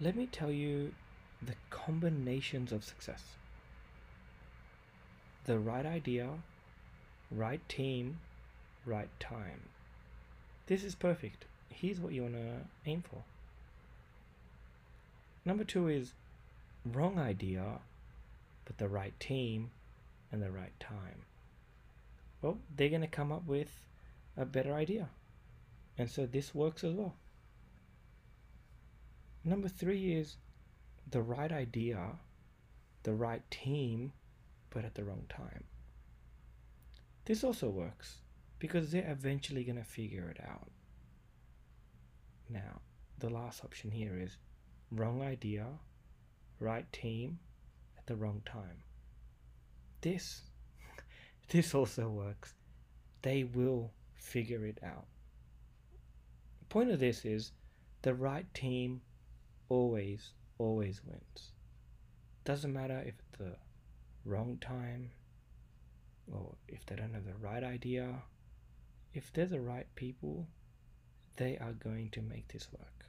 let me tell you the combinations of success the right idea, right team, right time. This is perfect. Here's what you want to aim for. Number two is wrong idea, but the right team and the right time. Well, they're going to come up with a better idea. And so this works as well. Number three is the right idea, the right team, but at the wrong time. This also works because they're eventually going to figure it out. Now, the last option here is wrong idea, right team at the wrong time. This this also works. They will figure it out. The point of this is the right team always always wins. Doesn't matter if it's the wrong time or if they don't have the right idea. If they're the right people, they are going to make this work.